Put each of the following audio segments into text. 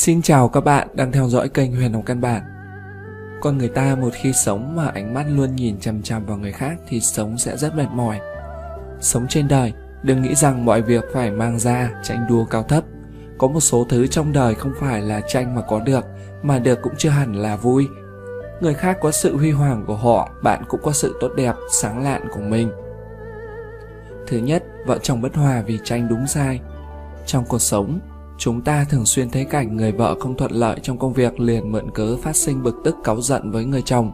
Xin chào các bạn đang theo dõi kênh Huyền Học Căn Bản. Con người ta một khi sống mà ánh mắt luôn nhìn chằm chằm vào người khác thì sống sẽ rất mệt mỏi. Sống trên đời, đừng nghĩ rằng mọi việc phải mang ra tranh đua cao thấp. Có một số thứ trong đời không phải là tranh mà có được, mà được cũng chưa hẳn là vui. Người khác có sự huy hoàng của họ, bạn cũng có sự tốt đẹp, sáng lạn của mình. Thứ nhất, vợ chồng bất hòa vì tranh đúng sai. Trong cuộc sống, Chúng ta thường xuyên thấy cảnh người vợ không thuận lợi trong công việc liền mượn cớ phát sinh bực tức cáu giận với người chồng.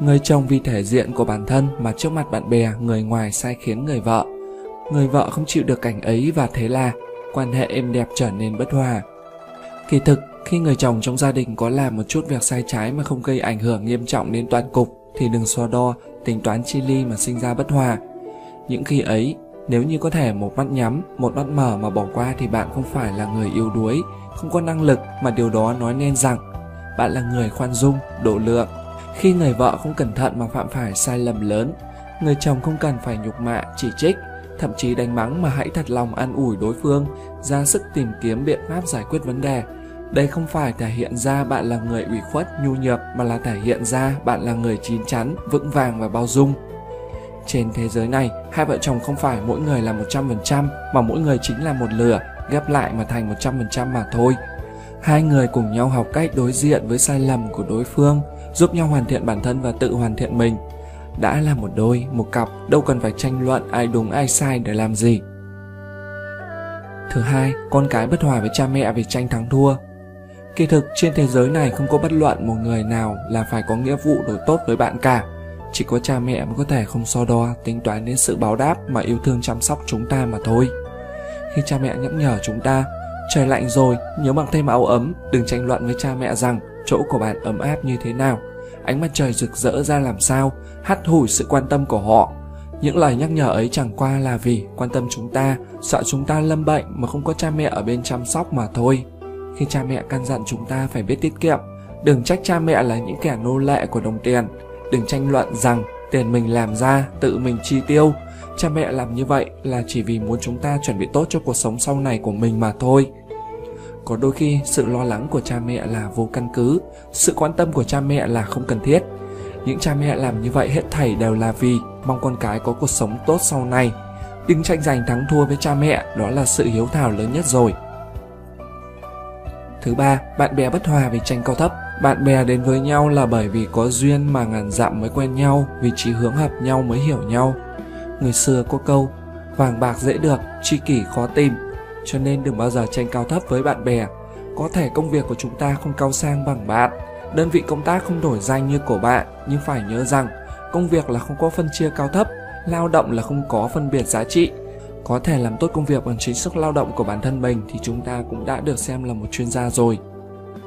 Người chồng vì thể diện của bản thân mà trước mặt bạn bè, người ngoài sai khiến người vợ. Người vợ không chịu được cảnh ấy và thế là quan hệ êm đẹp trở nên bất hòa. Kỳ thực, khi người chồng trong gia đình có làm một chút việc sai trái mà không gây ảnh hưởng nghiêm trọng đến toàn cục thì đừng so đo, tính toán chi ly mà sinh ra bất hòa. Những khi ấy, nếu như có thể một mắt nhắm, một mắt mở mà bỏ qua thì bạn không phải là người yếu đuối, không có năng lực mà điều đó nói nên rằng bạn là người khoan dung, độ lượng. Khi người vợ không cẩn thận mà phạm phải sai lầm lớn, người chồng không cần phải nhục mạ, chỉ trích, thậm chí đánh mắng mà hãy thật lòng an ủi đối phương, ra sức tìm kiếm biện pháp giải quyết vấn đề. Đây không phải thể hiện ra bạn là người ủy khuất, nhu nhược mà là thể hiện ra bạn là người chín chắn, vững vàng và bao dung. Trên thế giới này, hai vợ chồng không phải mỗi người là 100% mà mỗi người chính là một lửa, ghép lại mà thành 100% mà thôi. Hai người cùng nhau học cách đối diện với sai lầm của đối phương, giúp nhau hoàn thiện bản thân và tự hoàn thiện mình. Đã là một đôi, một cặp, đâu cần phải tranh luận ai đúng ai sai để làm gì. Thứ hai, con cái bất hòa với cha mẹ vì tranh thắng thua. Kỳ thực trên thế giới này không có bất luận một người nào là phải có nghĩa vụ đối tốt với bạn cả chỉ có cha mẹ mới có thể không so đo, tính toán đến sự báo đáp mà yêu thương chăm sóc chúng ta mà thôi. Khi cha mẹ nhắc nhở chúng ta, trời lạnh rồi, nhớ mặc thêm áo ấm, đừng tranh luận với cha mẹ rằng chỗ của bạn ấm áp như thế nào, ánh mặt trời rực rỡ ra làm sao, hắt hủi sự quan tâm của họ. Những lời nhắc nhở ấy chẳng qua là vì quan tâm chúng ta, sợ chúng ta lâm bệnh mà không có cha mẹ ở bên chăm sóc mà thôi. Khi cha mẹ căn dặn chúng ta phải biết tiết kiệm, đừng trách cha mẹ là những kẻ nô lệ của đồng tiền đừng tranh luận rằng tiền mình làm ra, tự mình chi tiêu. Cha mẹ làm như vậy là chỉ vì muốn chúng ta chuẩn bị tốt cho cuộc sống sau này của mình mà thôi. Có đôi khi, sự lo lắng của cha mẹ là vô căn cứ, sự quan tâm của cha mẹ là không cần thiết. Những cha mẹ làm như vậy hết thảy đều là vì mong con cái có cuộc sống tốt sau này. Đừng tranh giành thắng thua với cha mẹ, đó là sự hiếu thảo lớn nhất rồi. Thứ ba, bạn bè bất hòa vì tranh cao thấp bạn bè đến với nhau là bởi vì có duyên mà ngàn dặm mới quen nhau, vì chí hướng hợp nhau mới hiểu nhau. Người xưa có câu, vàng bạc dễ được, tri kỷ khó tìm, cho nên đừng bao giờ tranh cao thấp với bạn bè. Có thể công việc của chúng ta không cao sang bằng bạn, đơn vị công tác không đổi danh như của bạn, nhưng phải nhớ rằng công việc là không có phân chia cao thấp, lao động là không có phân biệt giá trị. Có thể làm tốt công việc bằng chính sức lao động của bản thân mình thì chúng ta cũng đã được xem là một chuyên gia rồi.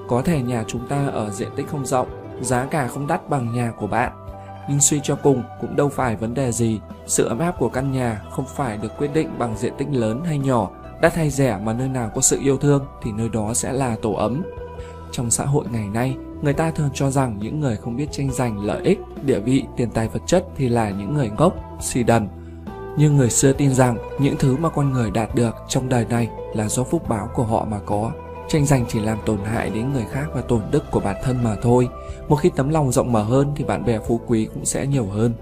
Có thể nhà chúng ta ở diện tích không rộng, giá cả không đắt bằng nhà của bạn. Nhưng suy cho cùng cũng đâu phải vấn đề gì, sự ấm áp của căn nhà không phải được quyết định bằng diện tích lớn hay nhỏ, đắt hay rẻ mà nơi nào có sự yêu thương thì nơi đó sẽ là tổ ấm. Trong xã hội ngày nay, người ta thường cho rằng những người không biết tranh giành lợi ích, địa vị, tiền tài vật chất thì là những người ngốc, xì đần. Nhưng người xưa tin rằng những thứ mà con người đạt được trong đời này là do phúc báo của họ mà có tranh giành chỉ làm tổn hại đến người khác và tổn đức của bản thân mà thôi. Một khi tấm lòng rộng mở hơn thì bạn bè phú quý cũng sẽ nhiều hơn.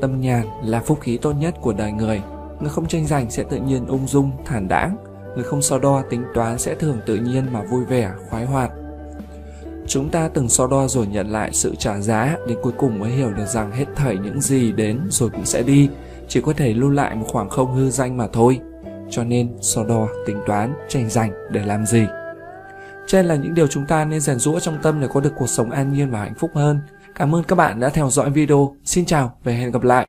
Tâm nhàn là phúc khí tốt nhất của đời người. Người không tranh giành sẽ tự nhiên ung dung, thản đãng. Người không so đo tính toán sẽ thường tự nhiên mà vui vẻ, khoái hoạt. Chúng ta từng so đo rồi nhận lại sự trả giá, đến cuối cùng mới hiểu được rằng hết thảy những gì đến rồi cũng sẽ đi. Chỉ có thể lưu lại một khoảng không hư danh mà thôi cho nên so đo, tính toán, tranh giành để làm gì. Trên là những điều chúng ta nên rèn rũa trong tâm để có được cuộc sống an nhiên và hạnh phúc hơn. Cảm ơn các bạn đã theo dõi video. Xin chào và hẹn gặp lại.